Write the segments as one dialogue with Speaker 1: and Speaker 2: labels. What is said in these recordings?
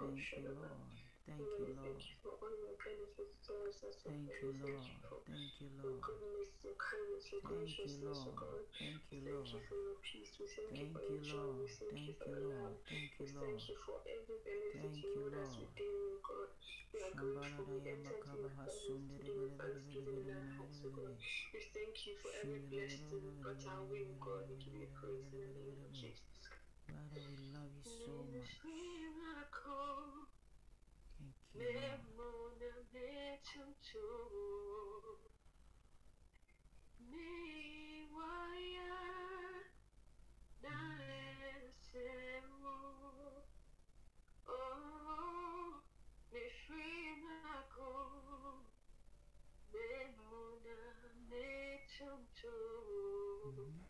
Speaker 1: Thank you, Lord. Thank you, Lord.
Speaker 2: Thank you, Lord.
Speaker 1: Thank you, Lord.
Speaker 2: Thank you,
Speaker 1: Lord. Thank you, Lord. Thank you, Lord.
Speaker 2: Thank you,
Speaker 1: Lord.
Speaker 2: Thank you,
Speaker 1: Lord. Thank you, Lord. Thank
Speaker 2: you,
Speaker 1: Lord.
Speaker 2: We thank you for every blessing, but our will, God, we give you praise in the name of Jesus.
Speaker 1: Father, we love you so much. Thank you. Mm-hmm.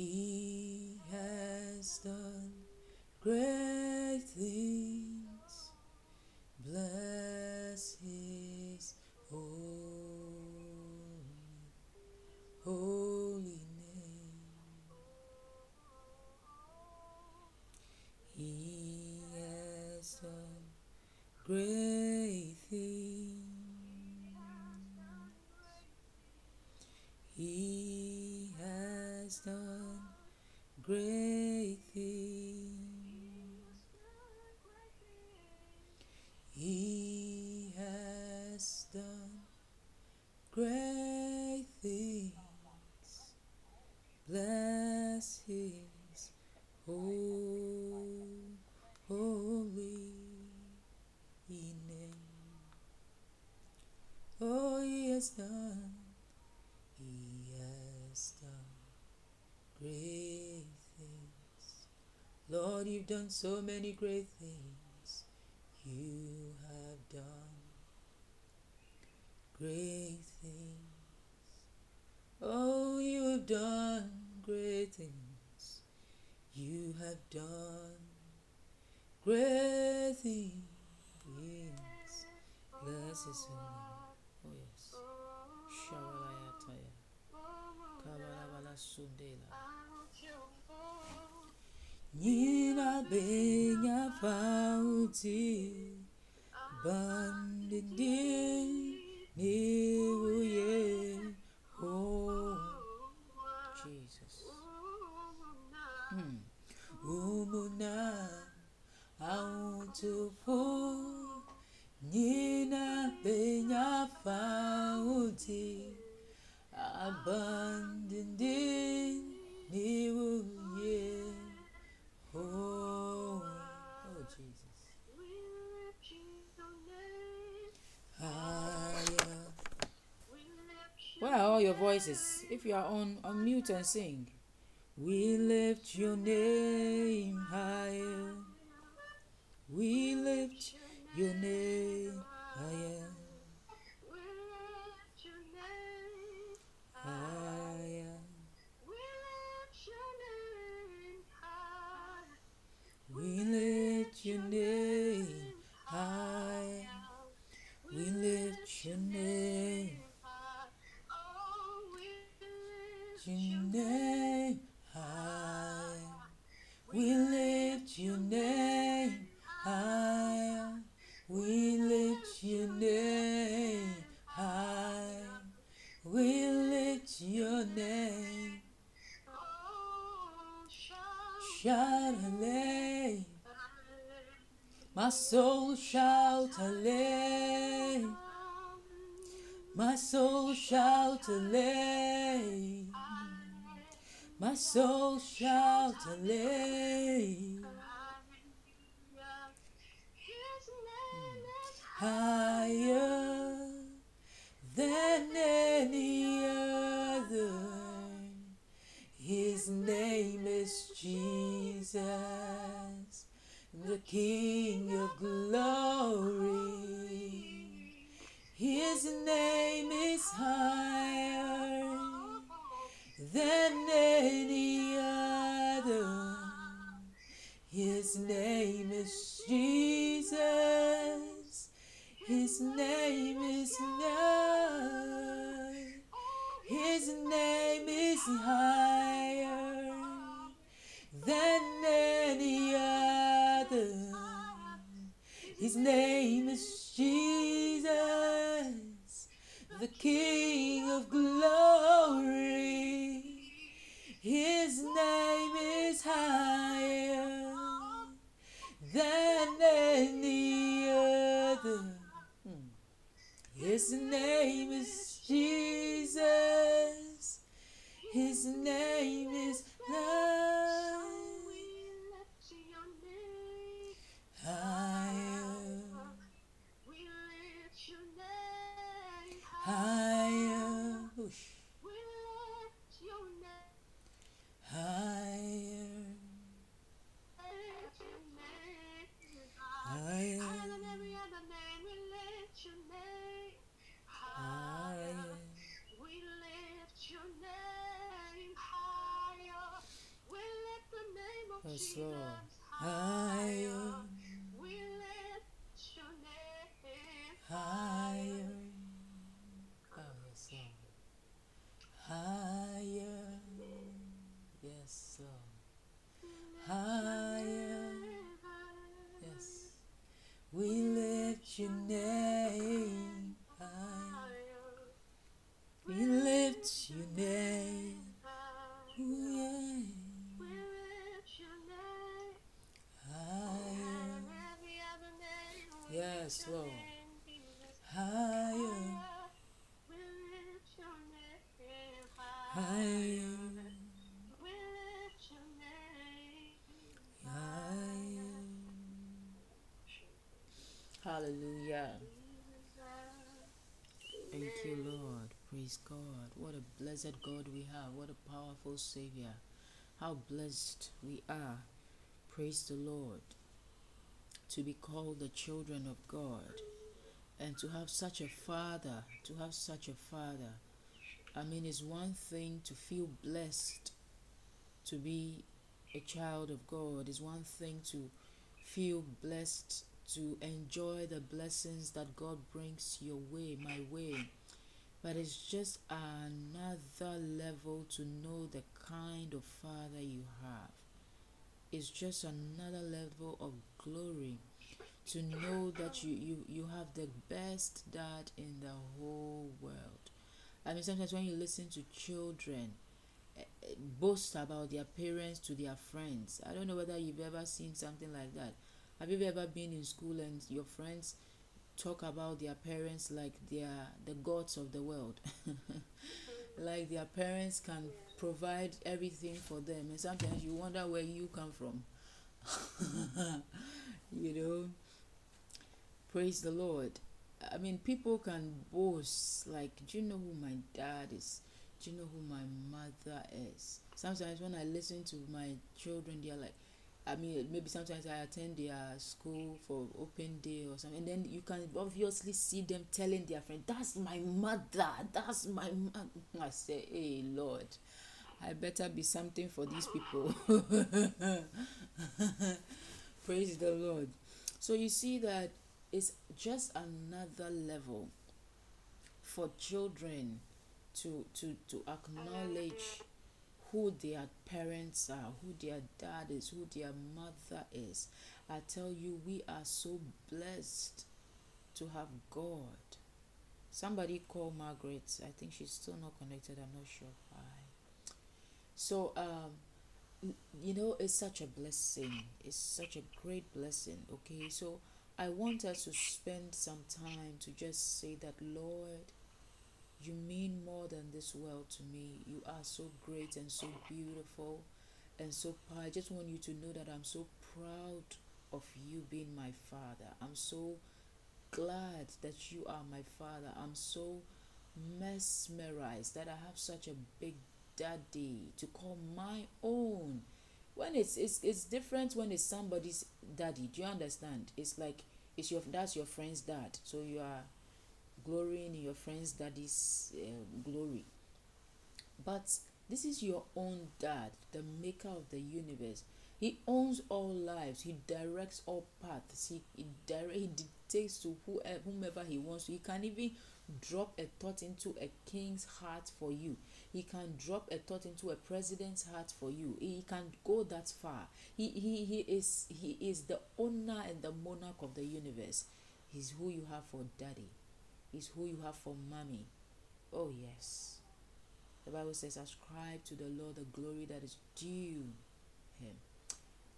Speaker 1: He has done great things. You've done so many great things. Bandindi niwuye oh Jesus hmm. umuna autufu Nina benya fauti abandindi your voices? If you are on, unmute and sing. We lift your name higher. We lift your name higher. Higher. We lift your name high. We lift your name I we lift your name, your name high. We lift your name high. We lift your name high. We lift your name. Shout hallelujah. My soul shout hallelujah. My soul shout hallelujah. My soul shout hallelujah. Higher than any other. His name is Jesus, the King of glory. Yes, Lord. Higher, higher. Hallelujah. Thank you, Lord. Praise God. What a blessed God we have. What a powerful Savior. How blessed we are. Praise the Lord. To be called the children of God and to have such a father, to have such a father. I mean, it's one thing to feel blessed to be a child of God, it's one thing to feel blessed to enjoy the blessings that God brings your way, my way. But it's just another level to know the kind of Father you have. It's just another level of glory to know that you, you, you have the best dad in the whole world. I mean, sometimes when you listen to children eh, eh, boast about their parents to their friends, I don't know whether you've ever seen something like that. Have you ever been in school and your friends talk about their parents like they are the gods of the world? like their parents can provide everything for them, and sometimes you wonder where you come from. you know, praise the Lord. I mean, people can boast, like, do you know who my dad is? Do you know who my mother is? Sometimes when I listen to my children, they're like, I mean, maybe sometimes I attend their school for open day or something, and then you can obviously see them telling their friend, "That's my mother. That's my." mother." I say, "Hey, Lord, I better be something for these people." Praise the Lord. So you see that it's just another level for children to to to acknowledge who their parents are, who their dad is, who their mother is. I tell you, we are so blessed to have God. Somebody called Margaret. I think she's still not connected. I'm not sure why. So, um, you know, it's such a blessing. It's such a great blessing. Okay, so I want us to spend some time to just say that, Lord, you mean more than this world to me. You are so great and so beautiful and so I just want you to know that I'm so proud of you being my father. I'm so glad that you are my father. I'm so mesmerized that I have such a big daddy to call my own. When it's it's it's different when it's somebody's daddy. Do you understand? It's like it's your that's your friend's dad. So you are glorying in your friend's daddy's uh, glory. But this is your own dad, the maker of the universe. He owns all lives. He directs all paths. He he, direct, he dictates to whoever, whomever he wants. He can even drop a thought into a king's heart for you. He can drop a thought into a president's heart for you. He can go that far. He he he is he is the owner and the monarch of the universe. He's who you have for daddy is who you have for mommy. Oh, yes. The Bible says, Ascribe to the Lord the glory that is due Him.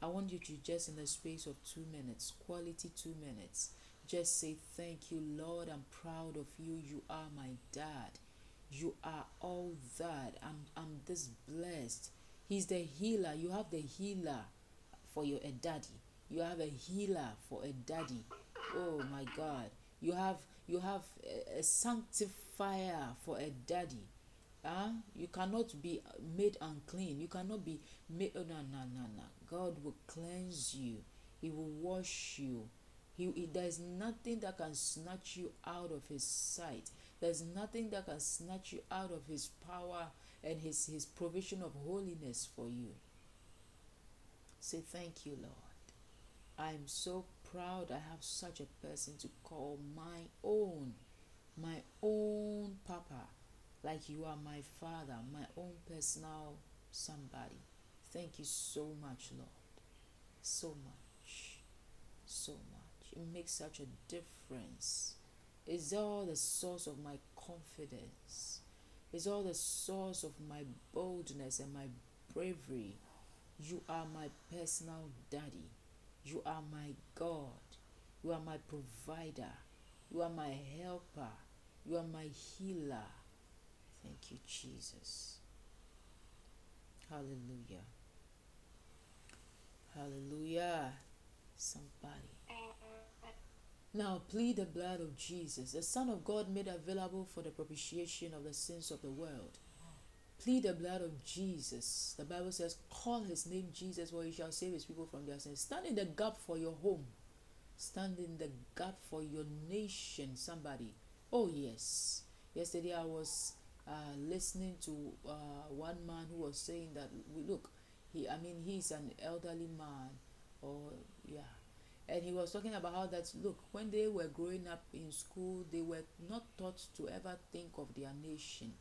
Speaker 1: I want you to just, in the space of two minutes, quality two minutes, just say, Thank you, Lord. I'm proud of you. You are my dad. You are all that. I'm, I'm this blessed. He's the healer. You have the healer for your a daddy. You have a healer for a daddy. Oh my God. You have you have a, a sanctifier for a daddy. Uh, you cannot be made unclean. You cannot be made. Oh, no, no, no, no. God will cleanse you. He will wash you. He, he, there's nothing that can snatch you out of His sight. There's nothing that can snatch you out of His power and His, His provision of holiness for you. Say, Thank you, Lord. I'm so proud I have such a person to call my own, my own papa, like you are my father, my own personal somebody. Thank you so much, Lord. So much. So much. It makes such a difference. It's all the source of my confidence. It's all the source of my boldness and my bravery. You are my personal daddy. You are my God. You are my provider. You are my helper. You are my healer. Thank you, Jesus. Hallelujah. Hallelujah. Somebody. Now plead the blood of Jesus, the Son of God made available for the propitiation of the sins of the world. Plead the blood of Jesus. The Bible says, Call his name Jesus, for he shall save his people from their sins. Stand in the gap for your home. Stand in the gap for your nation. Somebody. Oh, yes. Yesterday I was uh, listening to uh, one man who was saying that, look, he, I mean, he's an elderly man, or yeah, and he was talking about how that look when they were growing up in school they were not taught to ever think of their nation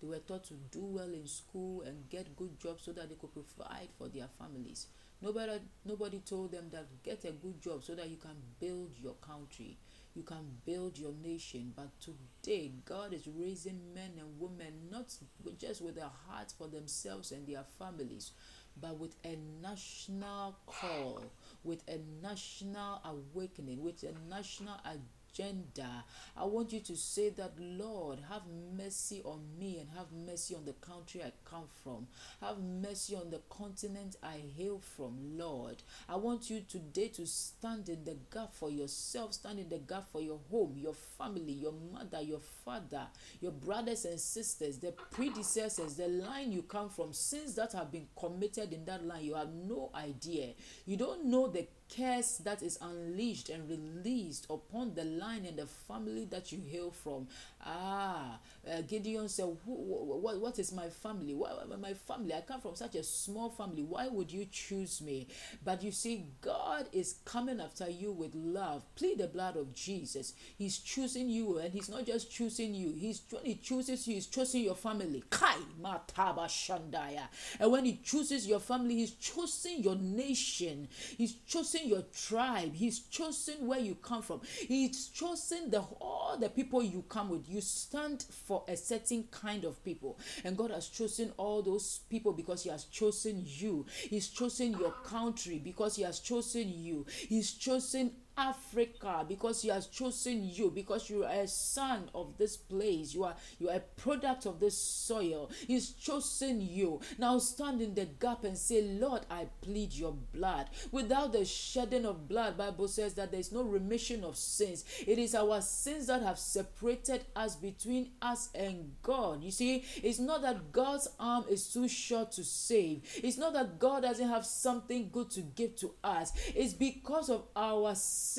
Speaker 1: they were taught to do well in school and get good jobs so that they could provide for their families nobody nobody told them that get a good job so that you can build your country you can build your nation but today god is raising men and women not just with a heart for themselves and their families but with a national call, with a national awakening, with a national agenda. I want you to say that, Lord, have mercy on me and have mercy on the country I come from. Have mercy on the continent I hail from, Lord. I want you today to stand in the gap for yourself, stand in the gap for your home, your family, your mother, your father, your brothers and sisters, the predecessors, the line you come from, sins that have been committed in that line. You have no idea. You don't know the curse that is unleashed and released upon the line and the family that you hail from. Ah, uh, Gideon said, what, what is my family? Why, my family, I come from such a small family. Why would you choose me? But you see, God is coming after you with love. Plead the blood of Jesus. He's choosing you, and He's not just choosing you. He's when He chooses you, He's choosing your family. Kai mataba shandaya. And when He chooses your family, He's choosing your nation. He's choosing your tribe. He's chosen where you come from. He's chosen the all the people you come with. You stand for a certain kind of people, and God has chosen all those people because He has chosen you. He's chosen your country because He has chosen you. He's chosen Africa because he has chosen you because you are a son of this place you are you are a product of this soil. He's chosen you. Now stand in the gap and say lord i plead your blood. Without the shedding of blood bible says that there is no remission of sins. It is our sins that have separated us between us and god. You see it's not that god's arm is too short to save. It's not that god doesn't have something good to give to us. It's because of our sins,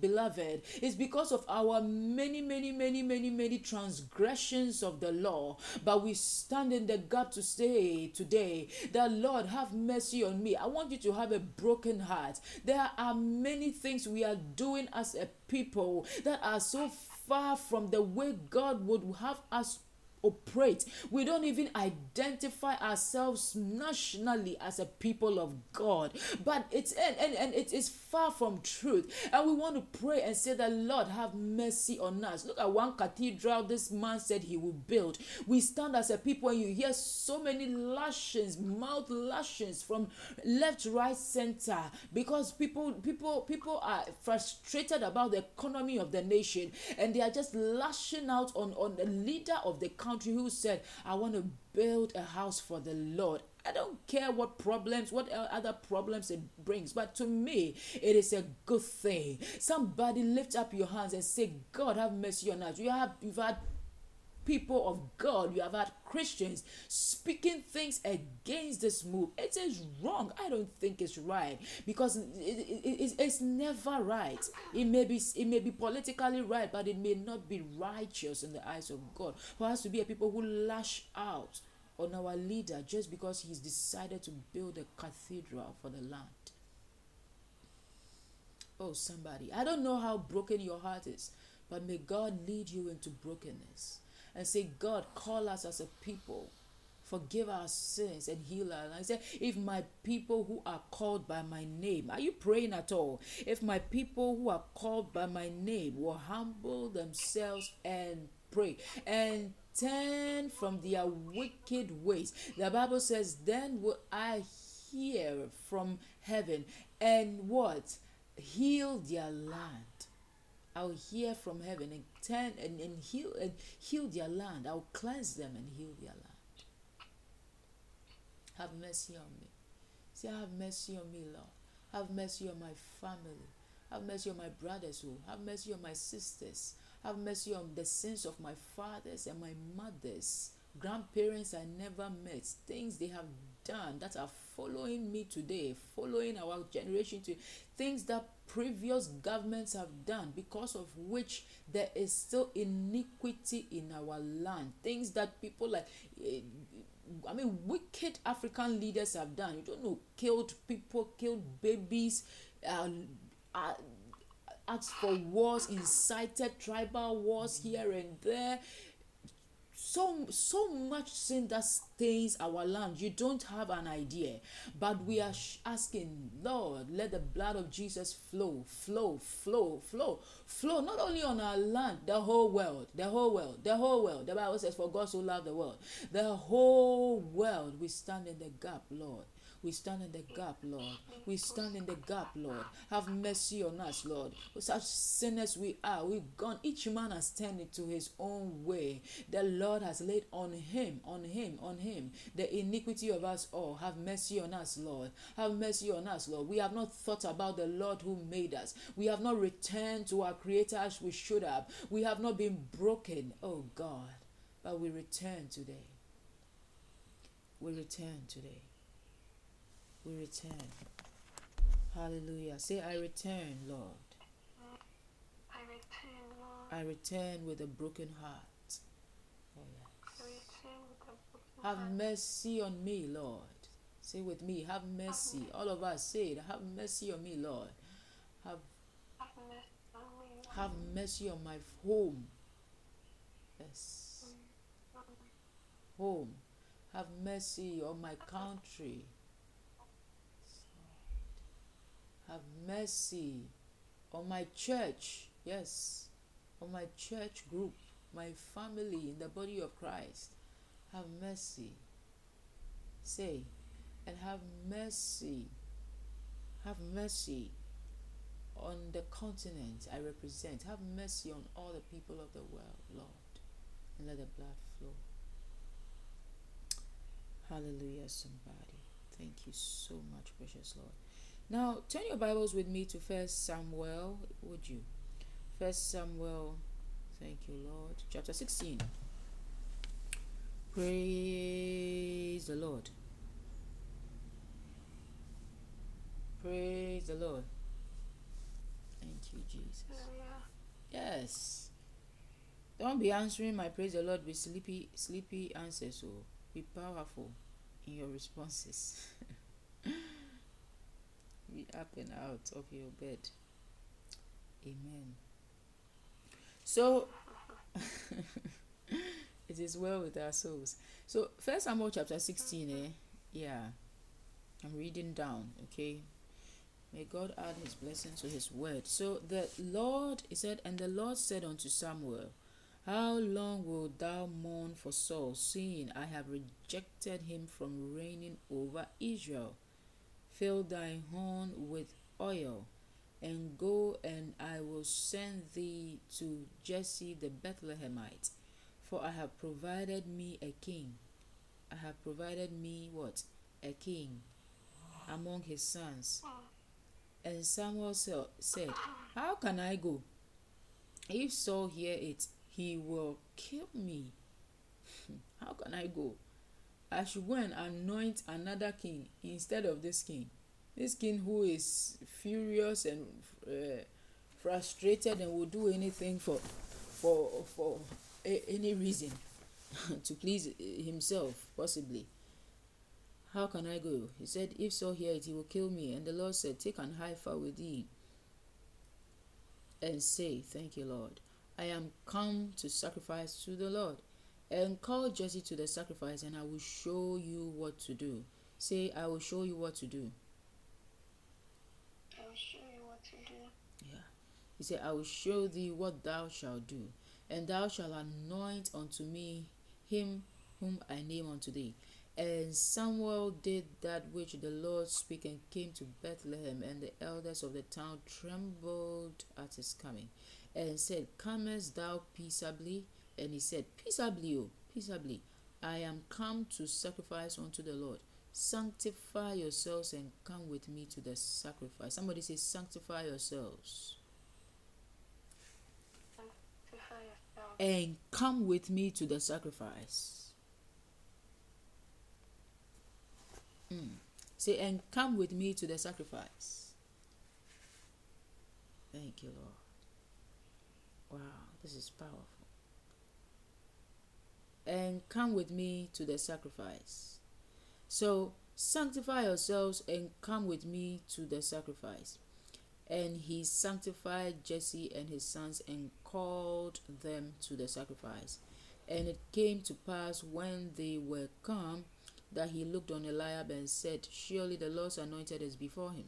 Speaker 1: beloved, is because of our many, many, many, many, many transgressions of the law. But we stand in the gap to say today that, Lord, have mercy on me. I want you to have a broken heart. There are many things we are doing as a people that are so far from the way God would have us operate. We don't even identify ourselves nationally as a people of God. But it's and, and, and it is far from truth. And we want to pray and say that Lord have mercy on us. Look at one cathedral this man said he will build. We stand as a people and you hear so many lashings, mouth lashings from left, right, center because people people people are frustrated about the economy of the nation and they are just lashing out on on the leader of the country country who said, I want to build a house for the Lord. I don't care what problems, what other problems it brings, but to me, it is a good thing. Somebody lift up your hands and say, God, have mercy on us. You have, you've had people of God, you have had Christians speaking things against this move. It is wrong. I don't think it's right because it, it, it, it's never right. It may be it may be politically right, but it may not be righteous in the eyes of God. For us to be a people who lash out on our leader just because he's decided to build a cathedral for the land. Oh, somebody. I don't know how broken your heart is, but may God lead you into brokenness and say, God, call us as a people forgive our sins and heal us. land. He said, If my people who are called by my name, are you praying at all? If my people who are called by my name will humble themselves and pray and turn from their wicked ways, the Bible says, Then will I hear from heaven and what? Heal their land. I'll hear from heaven and turn and, and heal and heal their land. I'll cleanse them and heal their land. Have mercy on me. Say, have mercy on me, Lord. Have mercy on my family. Have mercy on my brothers. who have mercy on my sisters. Have mercy on the sins of my fathers and my mothers, grandparents I never met, things they have done that are following me today, following our generation to things that previous governments have done because of which there is still iniquity in our land things that people like eh, I mean, wicked African leaders have done. You don't know, killed people, killed babies, uh, uh, asked for wars, incited tribal wars here and there. So so much sin that stains our land. You don't have an idea. But we are asking lord let the blood of jesus flow flow flow flow flow not only on our land the whole world the whole world the whole world. The bible says for god so loved the world. The whole world we stand in the gap lord we stand in the gap, Lord. We stand in the gap, Lord. Have mercy on us, Lord. Such sinners we are, we've gone. Each man has turned into his own way. The Lord has laid on him, on him, on him, the iniquity of us all. Have mercy on us, Lord. Have mercy on us, Lord. We have not thought about the Lord who made us. We have not returned to our Creator as we should have. We have not been broken, oh God. But we return today. We return today we return. Hallelujah. Say, I return, Lord.
Speaker 2: I return, Lord.
Speaker 1: I return with a broken heart.
Speaker 2: Oh, yes. I return with a broken
Speaker 1: have
Speaker 2: heart.
Speaker 1: mercy on me, Lord. Say with me, have mercy. All of us say it. Have mercy on me, Lord. Have,
Speaker 2: have mercy on me. Lord.
Speaker 1: Have mercy on my home. Yes. Home. Have mercy on my country. Have mercy on my church. Yes, on my church group, my family in the body of Christ. Have mercy. Say, and have mercy. Have mercy on the continent I represent. Have mercy on all the people of the world, Lord, and let the blood flow. Hallelujah, somebody. Thank you so much, precious Lord. Now, turn your Bibles with me to First Samuel, would you? First Samuel, thank you, Lord, chapter 16. Praise the Lord. Praise the Lord. Thank you, Jesus. Yes. Don't be answering my praise the Lord with sleepy, sleepy answers. So be powerful in your responses. be up and out of your bed. Amen. So it is well with our souls. So first Samuel chapter 16, eh? Yeah. I'm reading down, okay? May God add his blessing to his word. So the Lord, he said, and the Lord said unto Samuel, How long wilt thou mourn for Saul, seeing I have rejected him from reigning over Israel? Fill thy horn with oil, and go, and I will send thee to Jesse the Bethlehemite, for I have provided me a king. I have provided me what? A king among his sons. And Samuel said, How can I go? If Saul hear it, he will kill me. How can I go? I should go and anoint another king instead of this king. This king who is furious and uh, frustrated and will do anything for for for a, any reason to please himself possibly. How can I go? He said, If Saul, hear it, he will kill me. And the Lord said, Take an heifer with thee and say, Thank you, Lord. I am come to sacrifice to the Lord. And call Jesse to the sacrifice, and I will show you what to do. Say, I will show you what to do.
Speaker 2: I will show you what to do.
Speaker 1: Yeah. He said, I will show thee what thou shalt do, and thou shalt anoint unto me him whom I name unto thee. And Samuel did that which the Lord spake and came to Bethlehem, and the elders of the town trembled at his coming, and said, Comest thou peaceably? And he said, Peaceably, O peaceably. I am come to sacrifice unto the Lord. Sanctify yourselves and come with me to the sacrifice. Somebody say, Sanctify yourselves.
Speaker 2: Sanctify yourself.
Speaker 1: And come with me to the sacrifice. Mm. Say, and come with me to the sacrifice. Thank you, Lord. Wow, this is powerful. And come with me to the sacrifice. So, sanctify yourselves and come with me to the sacrifice. And he sanctified Jesse and his sons and called them to the sacrifice. And it came to pass when they were come that he looked on Eliab and said, Surely the Lord's anointed is before him.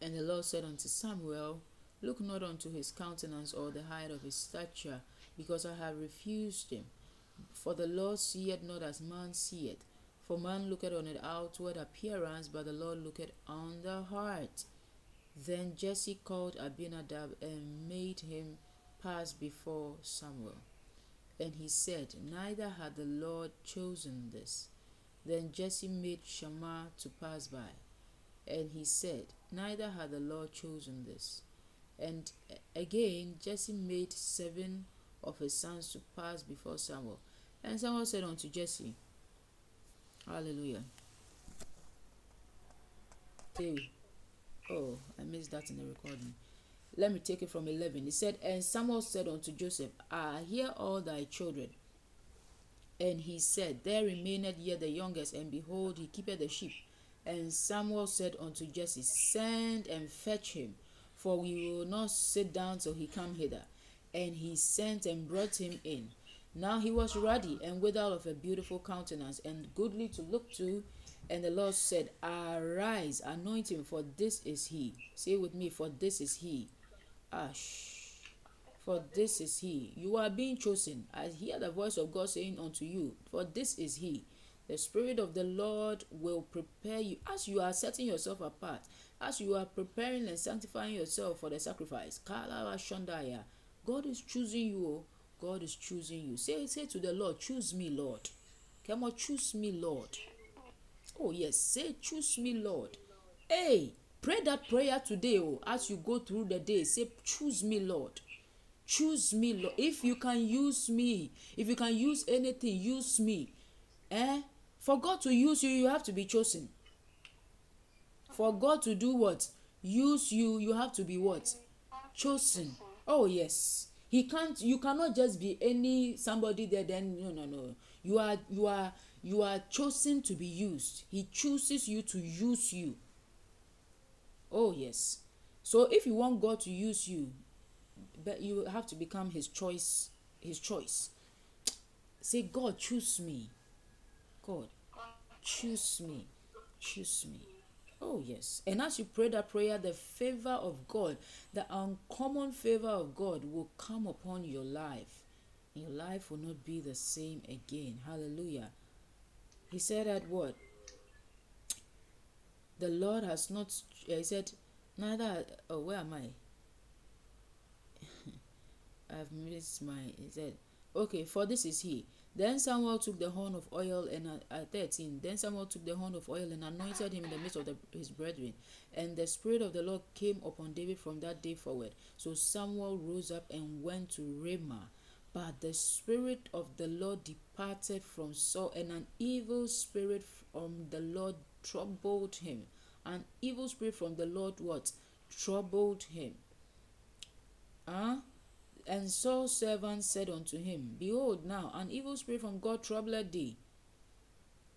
Speaker 1: And the Lord said unto Samuel, Look not unto his countenance or the height of his stature, because I have refused him. For the Lord seeth not as man seeth. For man looketh on the outward appearance, but the Lord looketh on the heart. Then Jesse called Abinadab and made him pass before Samuel. And he said, Neither had the Lord chosen this. Then Jesse made Shammah to pass by. And he said, Neither had the Lord chosen this. And again Jesse made seven of his sons to pass before Samuel. And Samuel said unto Jesse, Hallelujah. Hey. Oh, I missed that in the recording. Let me take it from 11. He said, And Samuel said unto Joseph, I hear all thy children. And he said, There remaineth yet the youngest, and behold, he keepeth the sheep. And Samuel said unto Jesse, Send and fetch him, for we will not sit down till he come hither. And he sent and brought him in. Now he was ruddy and withal of a beautiful countenance, and goodly to look to. And the Lord said, Arise, anoint him, for this is he. Say with me, for this is he. Ah, Ash. For this is he. You are being chosen. I hear the voice of God saying unto you, For this is he. The Spirit of the Lord will prepare you as you are setting yourself apart, as you are preparing and sanctifying yourself for the sacrifice. God is choosing you. Oh, God is choosing you. Say, say to the Lord, Choose me, Lord. Come on, choose me, Lord. Oh, yes. Say, Choose me, Lord. Hey, pray that prayer today. Oh, as you go through the day, say, Choose me, Lord. Choose me, Lord. If you can use me, if you can use anything, use me. Eh? For God to use you, you have to be chosen. For God to do what? Use you, you have to be what? Chosen. Oh, yes. He can't you cannot just be any somebody there then no no no. You are you are you are chosen to be used. He chooses you to use you. Oh yes. So if you want God to use you, but you have to become his choice his choice. Say God choose me. God choose me. Choose me. Oh, yes. And as you pray that prayer, the favor of God, the uncommon favor of God will come upon your life. Your life will not be the same again. Hallelujah. He said that what? The Lord has not, he said, neither, oh, where am I? I've missed my, he said, okay, for this is he. Then Samuel took the horn of oil and uh, at 13, then Samuel took the horn of oil and anointed him in the midst of the, his brethren. And the Spirit of the Lord came upon David from that day forward. So Samuel rose up and went to Ramah. But the Spirit of the Lord departed from Saul, and an evil spirit from the Lord troubled him. An evil spirit from the Lord what? Troubled him. Huh? And Saul's servant said unto him, Behold, now an evil spirit from God troubleth thee.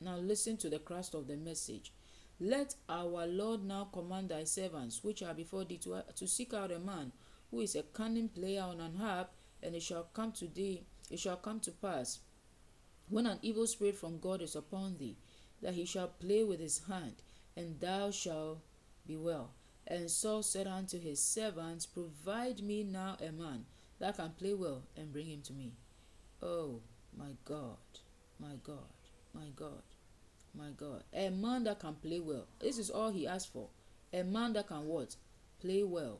Speaker 1: Now listen to the crust of the message. Let our Lord now command thy servants, which are before thee, to, to seek out a man who is a cunning player on an harp, and it shall come to thee it shall come to pass when an evil spirit from God is upon thee, that he shall play with his hand, and thou shalt be well. And Saul said unto his servants, Provide me now a man that can play well, and bring him to me. Oh, my God, my God, my God, my God. A man that can play well. This is all he asked for. A man that can what? Play well.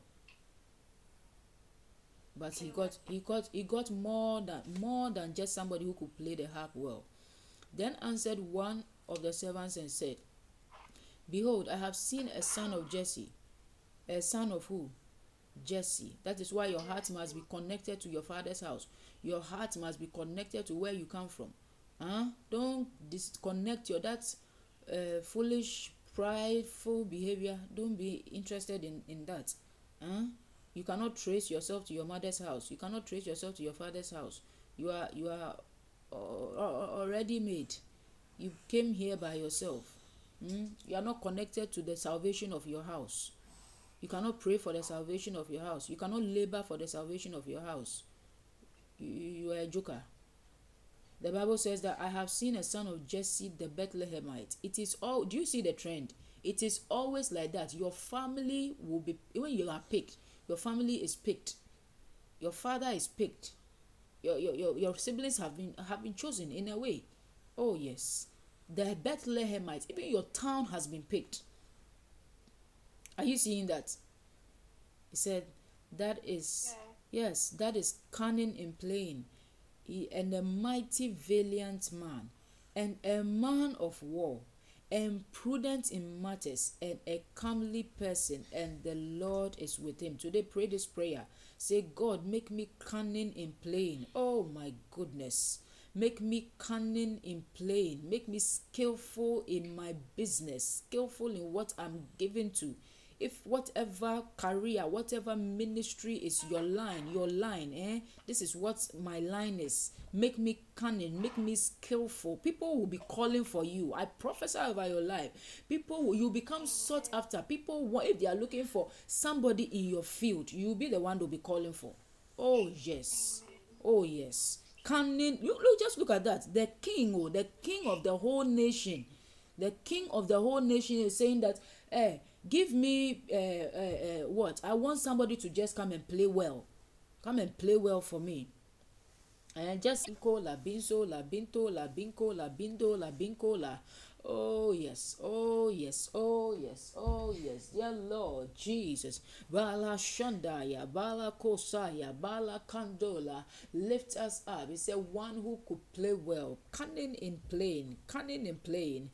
Speaker 1: But he got he got he got more than more than just somebody who could play the harp well. Then answered one of the servants and said, Behold, I have seen a son of Jesse. A son of who? Jesse. That is why your heart must be connected to your father's house. Your heart must be connected to where you come from. Huh? Don't disconnect your that uh, foolish, prideful behavior. Don't be interested in, in that. Huh? You cannot trace yourself to your mother's house. You cannot trace yourself to your father's house. You are you are already made. You came here by yourself. Hmm? You are not connected to the salvation of your house. You cannot pray for the salvation of your house. You cannot labor for the salvation of your house. You, you are a joker. The Bible says that I have seen a son of Jesse the Bethlehemite. It is all, do you see the trend? It is always like that. Your family will be, when you are picked, your family is picked. Your father is picked. Your, your, your, your siblings have been, have been chosen in a way. Oh, yes. The Bethlehemite, even your town has been picked. Are you seeing that? He said, That is, yeah. yes, that is cunning in playing, he, and a mighty valiant man, and a man of war, and prudent in matters, and a comely person, and the Lord is with him. Today, pray this prayer. Say, God, make me cunning in playing. Oh my goodness. Make me cunning in playing. Make me skillful in my business, skillful in what I'm given to if whatever career whatever ministry is your line your line eh this is what my line is. Make me cunning make me skillful. People will be calling for you. I prophesy over your life. People will you become sought after. People want if they are looking for somebody in your field you'll be the one to be calling for. Oh yes. Oh yes. Cunning you look just look at that. The king oh the king of the whole nation. The king of the whole nation is saying that eh give me uh, uh, uh, what? I want somebody to just come and play well. Come and play well for me. And just la binso la binto la binko la bindo la binko la Oh yes, oh yes, oh yes, oh yes, dear Lord Jesus. Bala Shandaya, Bala Kosaya, Bala Kandola, lift us up. He said, one who could play well, cunning in playing, cunning in playing,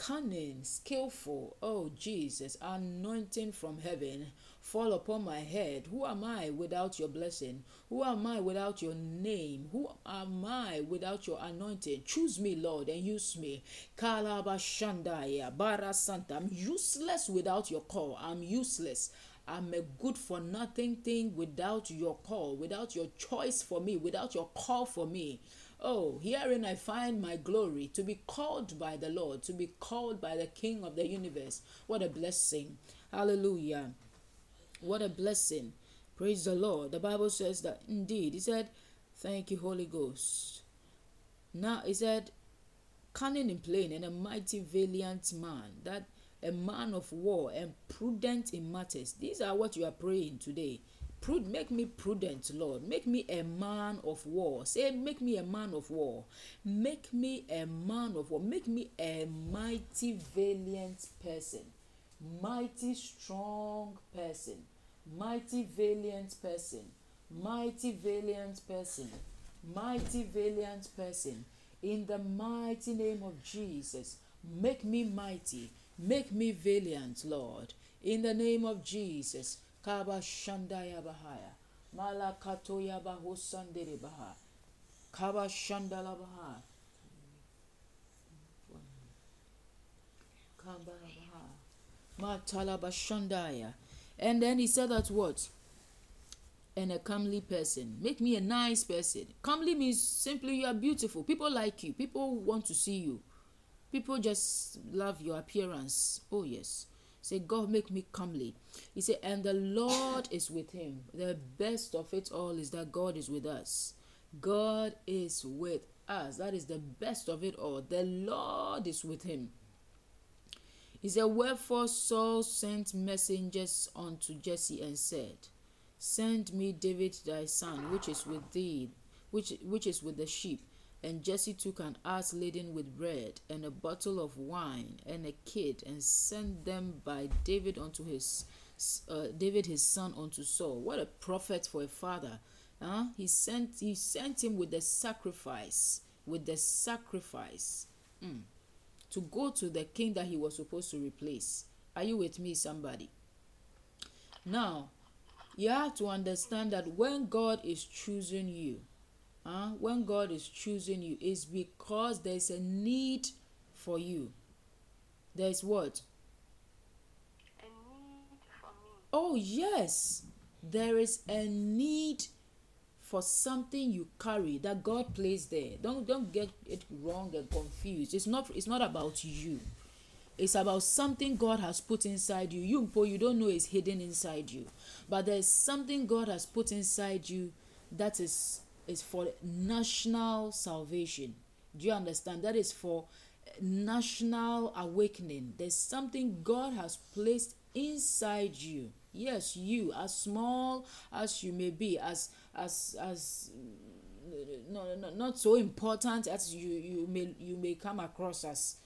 Speaker 1: cunning, skillful. Oh, Jesus, anointing from heaven fall upon my head. Who am I without your blessing? Who am I without your name? Who am I without your anointing? Choose me, Lord, and use me. Kalabashandaya, Bara Santa. I'm useless without your call. I'm useless. I'm a good for nothing thing without your call, without your choice for me, without your call for me. Oh, herein I find my glory to be called by the Lord, to be called by the King of the universe. What a blessing! Hallelujah. What a blessing. Praise the Lord. The Bible says that indeed, He said, Thank you, Holy Ghost. Now, He said, cunning in plain and a mighty valiant man, that a man of war and prudent in matters. These are what you are praying today Prud- make me prudent, Lord. Make me a man of war. Say, make me a man of war. Make me a man of war. Make me a mighty, valiant person. Mighty, strong person. Mighty, valiant person. Mighty, valiant person. Mighty, valiant person. In the mighty name of Jesus, make me mighty. Make me valiant, Lord. In the name of Jesus. Kaba Shandaya Bahaya. Malakatoya Bahosandere Baha. Kaba Shandala Baha. Kaba Baha. Matala Bashandaya. And then he said that what? And a comely person. Make me a nice person. Comely means simply you are beautiful. People like you. People want to see you. People just love your appearance. Oh, yes. Say, God, make me comely. He said, and the Lord is with him. The best of it all is that God is with us. God is with us. That is the best of it all. The Lord is with him. He said, Wherefore Saul sent messengers unto Jesse and said, Send me David thy son, which is with thee, which which is with the sheep. And Jesse took an ass laden with bread, and a bottle of wine, and a kid, and sent them by David unto his uh, David his son unto Saul. What a prophet for a father! Huh? He sent he sent him with the sacrifice, with the sacrifice, mm, to go to the king that he was supposed to replace. Are you with me, somebody? Now, you have to understand that when God is choosing you, huh, when God is choosing you, is because there's a need for you. There's what? Oh, yes, there is a need for something you carry that God placed there. Don't don't get it wrong and confused. It's not it's not about you. It's about something God has put inside you. You you don't know is hidden inside you. But there's something God has put inside you that is is for national salvation. Do you understand? That is for national awakening. There's something God has placed inside you yes you as small as you may be as as as mm, no, no, not so important as you you may you may come across as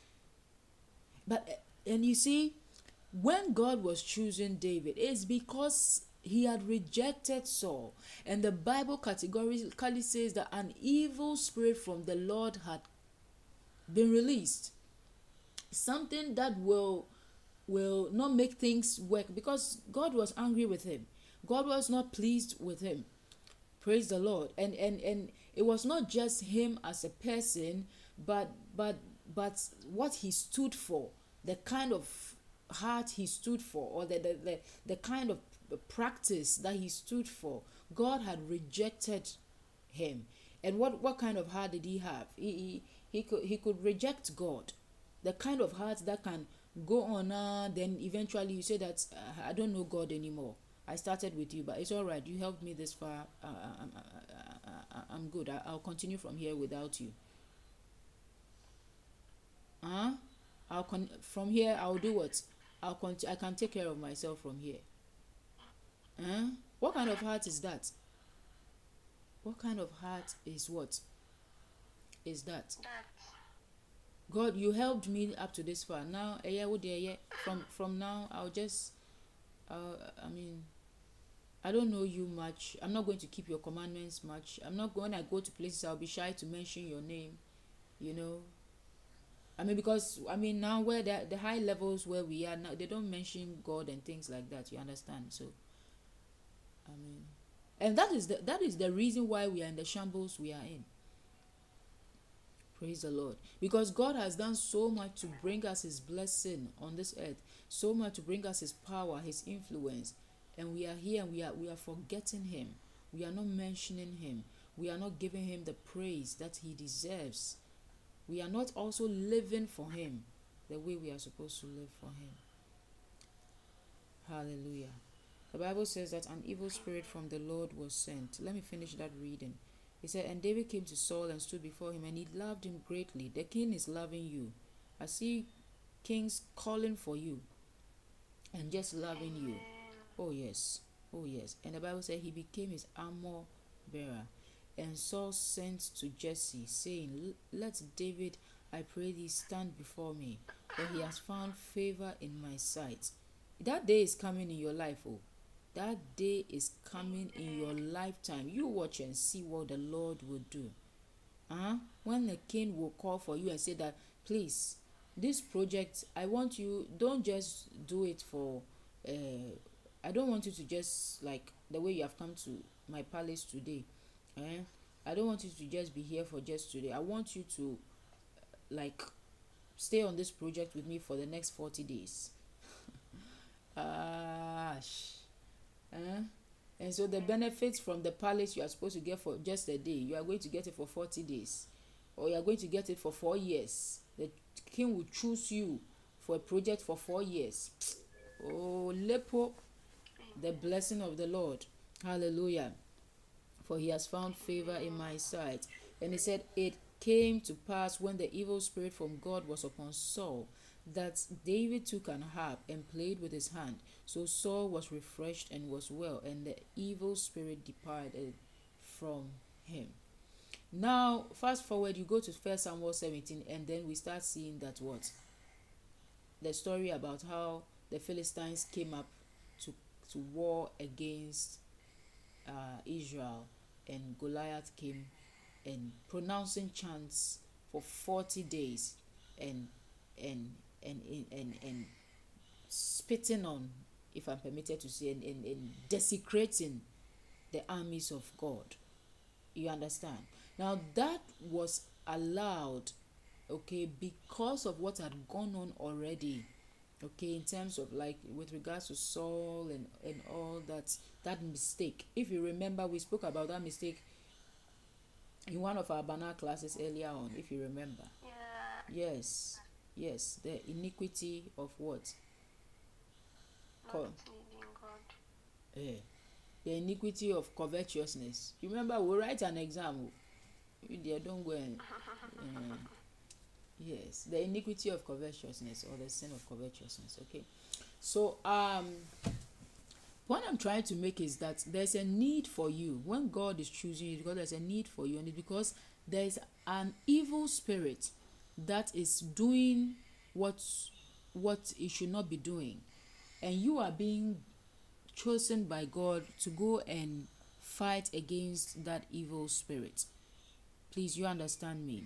Speaker 1: but eh, and you see when god was choosing david it's because he had rejected saul and the bible categorically says that an evil spirit from the lord had been released something that will will not make things work because God was angry with him. God was not pleased with him. Praise the Lord. And and and it was not just him as a person, but but but what he stood for, the kind of heart he stood for, or the the, the, the kind of practice that he stood for. God had rejected him. And what, what kind of heart did he have? He, he, he could he could reject God. The kind of heart that can go on uh, then eventually you say that uh, i don't know god anymore i started with you but it's all right you helped me this far uh, I'm, I'm good I, i'll continue from here without you huh i'll con- from here i'll do what i'll con- i can take care of myself from here huh what kind of heart is that what kind of heart is what is that God, you helped me up to this far. Now, yeah, from from now, I'll just, uh, I mean, I don't know you much. I'm not going to keep your commandments much. I'm not going. I go to places, I'll be shy to mention your name. You know. I mean, because I mean now where the the high levels where we are now, they don't mention God and things like that. You understand? So, I mean, and that is the that is the reason why we are in the shambles we are in Praise the Lord. Because God has done so much to bring us His blessing on this earth, so much to bring us His power, His influence. And we are here and we are, we are forgetting Him. We are not mentioning Him. We are not giving Him the praise that He deserves. We are not also living for Him the way we are supposed to live for Him. Hallelujah. The Bible says that an evil spirit from the Lord was sent. Let me finish that reading. He said, And David came to Saul and stood before him, and he loved him greatly. The king is loving you. I see kings calling for you and just loving you. Oh, yes. Oh, yes. And the Bible said he became his armor bearer. And Saul sent to Jesse, saying, Let David, I pray thee, stand before me, for he has found favor in my sight. That day is coming in your life, oh. That day is coming in your lifetime. You watch and see what the Lord will do. Uh, when the king will call for you and say that, please, this project, I want you, don't just do it for, uh, I don't want you to just like the way you have come to my palace today. Eh? I don't want you to just be here for just today. I want you to like stay on this project with me for the next 40 days. Ah, uh, and so the benefits from the palace you are supposed to get for just a day, you are going to get it for 40 days, or you are going to get it for four years. The king will choose you for a project for four years. Oh, lepo, the blessing of the Lord. Hallelujah. for he has found favor in my sight. And he said, It came to pass when the evil spirit from God was upon Saul that David took an harp and played with his hand. So Saul was refreshed and was well, and the evil spirit departed from him. Now, fast forward, you go to First Samuel 17, and then we start seeing that what? The story about how the Philistines came up to, to war against uh, Israel, and Goliath came and pronouncing chants for 40 days and and and and and, and spitting on if i'm permitted to say and, and, and desecrating the armies of god. You understand? Now that was allowed okay because of what had gone on already okay in terms of like with regards to saul and and all that that mistake. If you remember we spoke about that mistake in one of our banner classes earlier on if you remember.
Speaker 2: Yeah.
Speaker 1: yes yes the iniquity of what
Speaker 2: God.
Speaker 1: eh, the iniquity of covetousness you remember we write an exam o. you there don't go and uh, yes the iniquity of covetousness or the sin of covetousness okay so um what i'm trying to make is that there's a need for you when god is choosing you because there's a need for you and it's because there's an evil spirit that is doing what what it should not be doing. And you are being chosen by god to go and fight against that evil spirit. Please you understand me.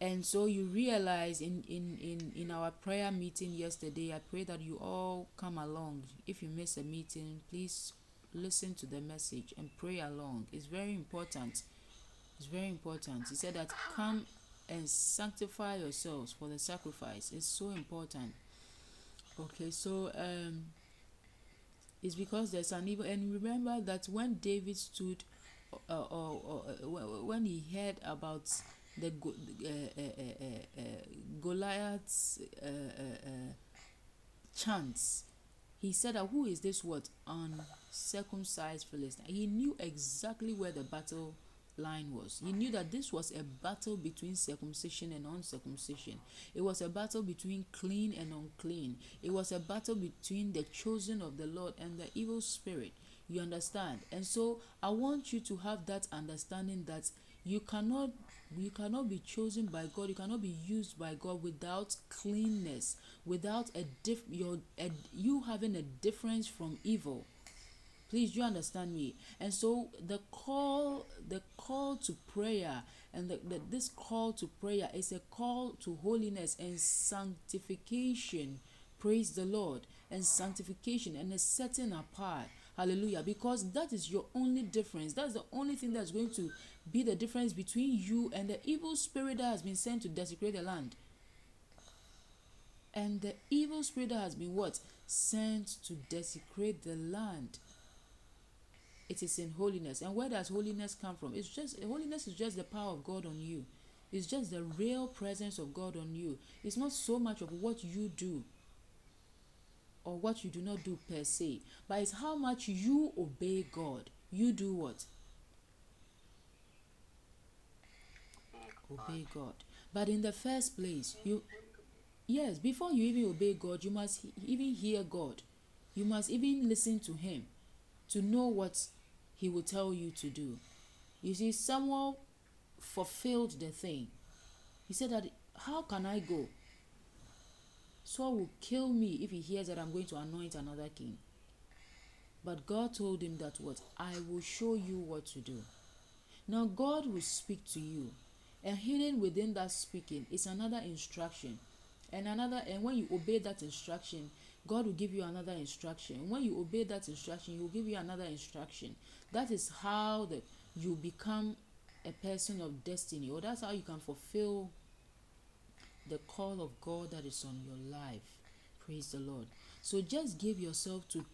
Speaker 1: And so you realize in in in in our prayer meeting yesterday i pray that you all come along. If you miss a meeting please listen to the message and pray along. It's very important. It's very important. He said that come and sanctify yourselves for the sacrifice. It's so important. Okay so um it's because there's an evil and remember that when david stood uh, or, or, uh, when he heard about the Go- uh, uh, uh, uh, uh, Goliath's uh, uh, uh, chants, he said who is this what? Uncircumcised Philistine? He knew exactly where the battle line was. He knew that this was a battle between circumcision and uncircumcision. It was a battle between clean and unclean. It was a battle between the chosen of the Lord and the evil spirit. You understand? And so I want you to have that understanding that you cannot you cannot be chosen by God, you cannot be used by God without cleanness, without a diff your a, you having a difference from evil please you understand me? And so the call the call to prayer and the, the, this call to prayer is a call to holiness and sanctification. Praise the lord. And sanctification and a setting apart. Hallelujah. Because that is your only difference. That's the only thing that's going to be the difference between you and the evil spirit that has been sent to desecrate the land. And the evil spirit that has been what? Sent to desecrate the land it is in holiness. And where does holiness come from? It's just holiness is just the power of god on you. It's just the real presence of god on you. It's not so much of what you do or what you do not do per se but it's how much you obey god. You do what? Obey god. But in the first place you yes before you even obey god you must even hear god. You must even listen to him to know what he will tell you to do. You see samuel fulfilled the thing. He said that how can i go? Saul will kill me if he hears that i'm going to anoint another king. But god told him that what? I will show you what to do. Now god will speak to you. And hidden within that speaking is another instruction. And another and when you obey that instruction god will give you another instruction when you obey that instruction he will give you another instruction that is how the you become a person of destiny or that's how you can fulfill the call of god that is on your life praise the lord so just give yourself to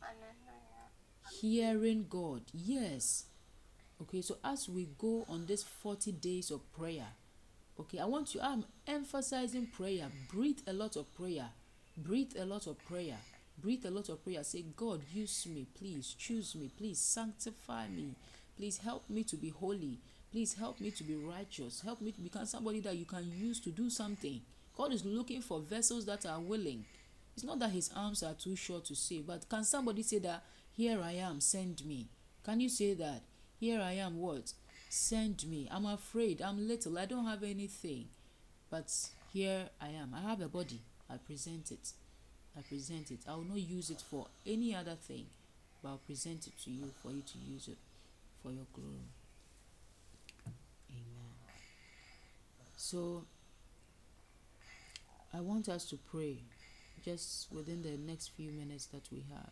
Speaker 1: hearing God. Yes. Okay, so as we go on this 40 days of prayer, okay, I want you, I'm emphasizing prayer. Breathe a lot of prayer. Breathe a lot of prayer. Breathe a lot of prayer. Say, God, use me, please. Choose me, please. Sanctify me. Please help me to be holy. Please help me to be righteous. Help me to become somebody that you can use to do something. God is looking for vessels that are willing. It's not that his arms are too short to save, but can somebody say that, Here I am, send me? Can you say that? Here I am, what? Send me. I'm afraid. I'm little. I don't have anything. But here I am. I have a body. I present it. I present it. I will not use it for any other thing, but I'll present it to you for you to use it for your glory. Amen. So, I want us to pray just within the next few minutes that we have.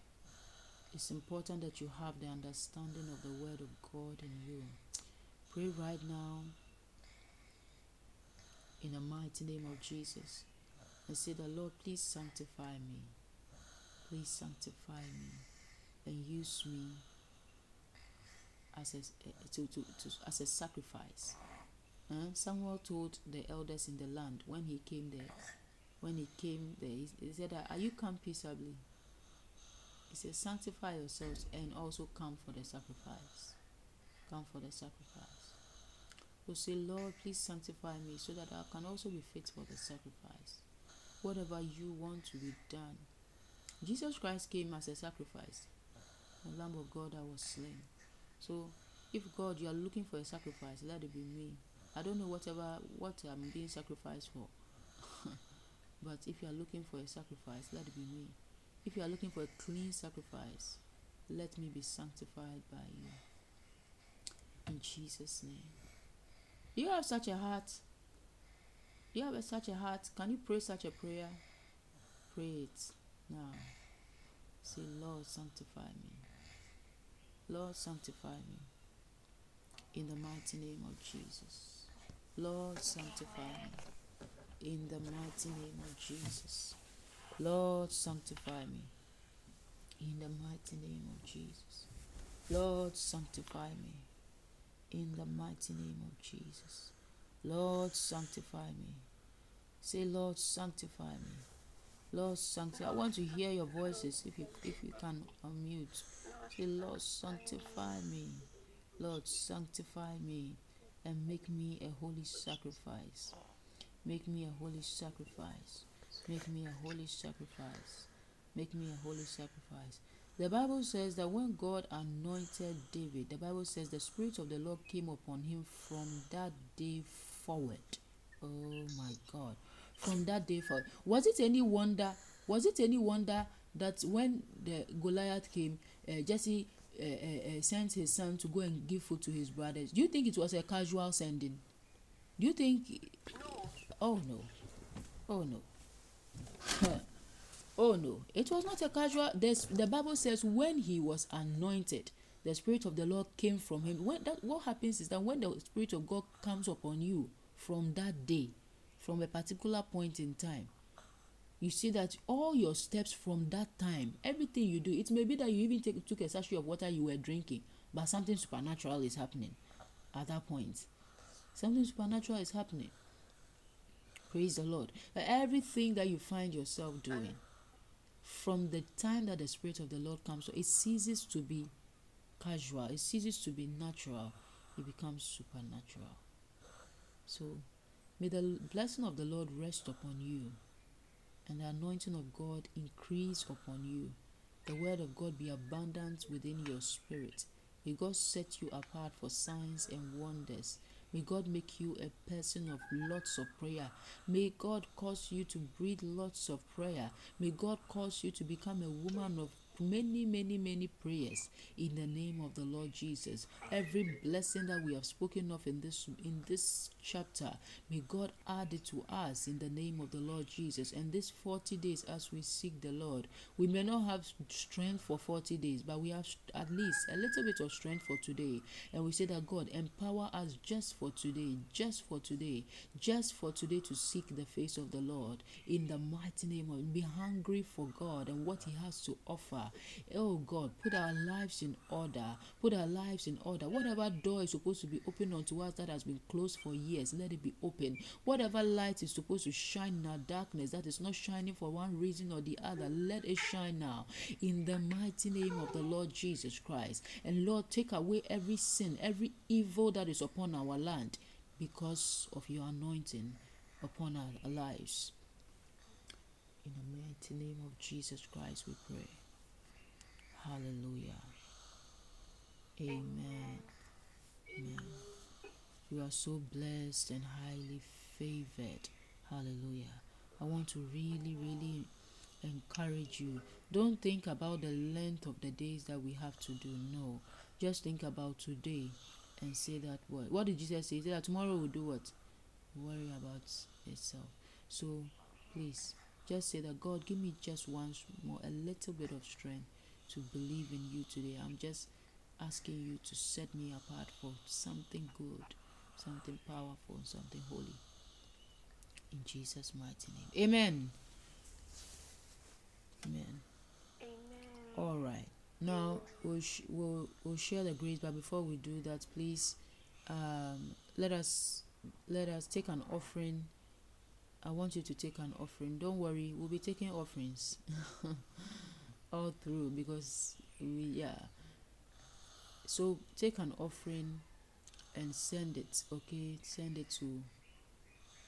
Speaker 1: It's important that you have the understanding of the Word of God in you. Pray right now in the mighty name of Jesus and say, The Lord, please sanctify me. Please sanctify me and use me as a, to, to, to, as a sacrifice. Uh, Samuel told the elders in the land when he came there, when he came there, he, he said, Are you come peaceably? He said, Sanctify yourselves and also come for the sacrifice. Come for the sacrifice. So say, Lord, please sanctify me so that I can also be fit for the sacrifice. Whatever you want to be done. Jesus Christ came as a sacrifice, the Lamb of God that was slain. So, if God, you are looking for a sacrifice, let it be me. I don't know whatever what I'm being sacrificed for. but if you are looking for a sacrifice, let it be me. If you are looking for a clean sacrifice, let me be sanctified by you. In Jesus' name. You have such a heart? You have such a heart? Can you pray such a prayer? Pray it now. Say, Lord, sanctify me. Lord, sanctify me. In the mighty name of Jesus. Lord, sanctify me. In the mighty name of Jesus. Lord, sanctify me. In the mighty name of Jesus. Lord, sanctify me. In the mighty name of Jesus. Lord, sanctify me. Say, Lord, sanctify me. Lord, sanctify. I want to hear your voices if you if you can unmute. Say, Lord, sanctify me. Lord, sanctify me and make me a holy sacrifice. Make me a holy sacrifice. Make me a holy sacrifice. Make me a holy sacrifice. The Bible says that when God anointed David, the Bible says the Spirit of the Lord came upon him from that day forward. Oh my God. From that day forth. Was it any wonder? Was it any wonder that when the Goliath came, uh, Jesse uh, uh, sent his son to go and give food to his brothers? Do you think it was a casual sending? Do you think?
Speaker 2: No.
Speaker 1: Oh no. Oh no. oh no. It was not a casual. There's, the Bible says when he was anointed, the Spirit of the Lord came from him. When that what happens is that when the Spirit of God comes upon you from that day, from a particular point in time, you see that all your steps from that time, everything you do, it may be that you even take, took a sachet of water you were drinking, but something supernatural is happening at that point. Something supernatural is happening. Praise the Lord. Everything that you find yourself doing, from the time that the Spirit of the Lord comes, it ceases to be casual, it ceases to be natural, it becomes supernatural. So, may the blessing of the Lord rest upon you and the anointing of God increase upon you. The word of God be abundant within your spirit. May God set you apart for signs and wonders. May God make you a person of lots of prayer. May God cause you to breathe lots of prayer. May God cause you to become a woman of many, many, many prayers in the name of the Lord Jesus. Every blessing that we have spoken of in this in this chapter, may God add it to us in the name of the Lord Jesus. And this 40 days as we seek the Lord, we may not have strength for 40 days, but we have at least a little bit of strength for today. And we say that God empower us just for today, just for today, just for today to seek the face of the Lord in the mighty name of be hungry for God and what He has to offer Oh God, put our lives in order. Put our lives in order. Whatever door is supposed to be open unto us that has been closed for years ears, let it be open. Whatever light is supposed to shine in our darkness that is not shining for one reason or the other, let it shine now. In the mighty name of the Lord Jesus Christ. And Lord, take away every sin, every evil that is upon our land because of your anointing upon our lives. In the mighty name of Jesus Christ, we pray. Hallelujah. Amen. Amen. You are so blessed and highly favored. Hallelujah. I want to really, really encourage you. Don't think about the length of the days that we have to do. No. Just think about today and say that what? What did Jesus say? He said that tomorrow will do what? Worry about itself. So please just say that God give me just once more a little bit of strength to believe in you today. I'm just asking you to set me apart for something good, something powerful, something holy. In Jesus' mighty name. Amen. Amen.
Speaker 2: Amen.
Speaker 1: All right. Now we'll, sh- we'll we'll share the grace, but before we do that, please um, let us let us take an offering. I want you to take an offering. Don't worry, we'll be taking offerings all through because we yeah. So take an offering and send it. Okay, send it to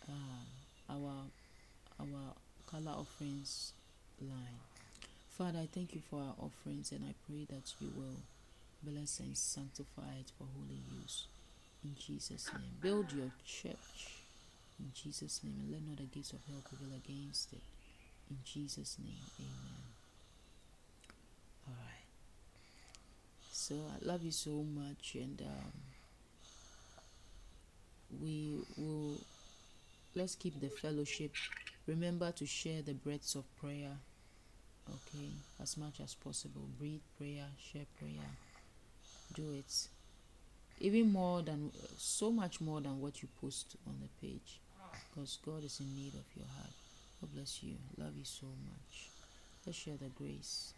Speaker 1: uh, our our color offerings line. Father, I thank you for our offerings and I pray that you will bless and sanctify it for holy use. In Jesus' name. Build your church. In Jesus' name. And let not the gates of hell prevail against it. In Jesus' name. Amen. Alright. So I love you so much and um, we will let's keep the fellowship. Remember to share the breaths of prayer okay? As much as possible. Breathe prayer share prayer. Do it. Even more than so much more than what you post on the page. Because god is in need of your heart. God bless you. Love you so much. Let's share the grace.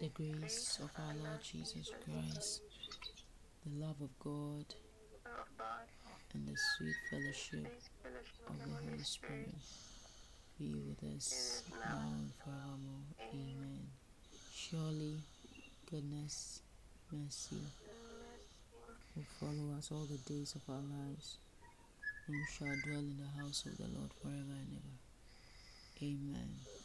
Speaker 1: The grace of our lord jesus christ the love of god and the sweet
Speaker 2: fellowship
Speaker 1: of the holy spirit be with us now and forevermore. Amen. Surely goodness, mercy will follow us all the days of our lives, and we shall dwell in the house of the Lord forever and ever. Amen.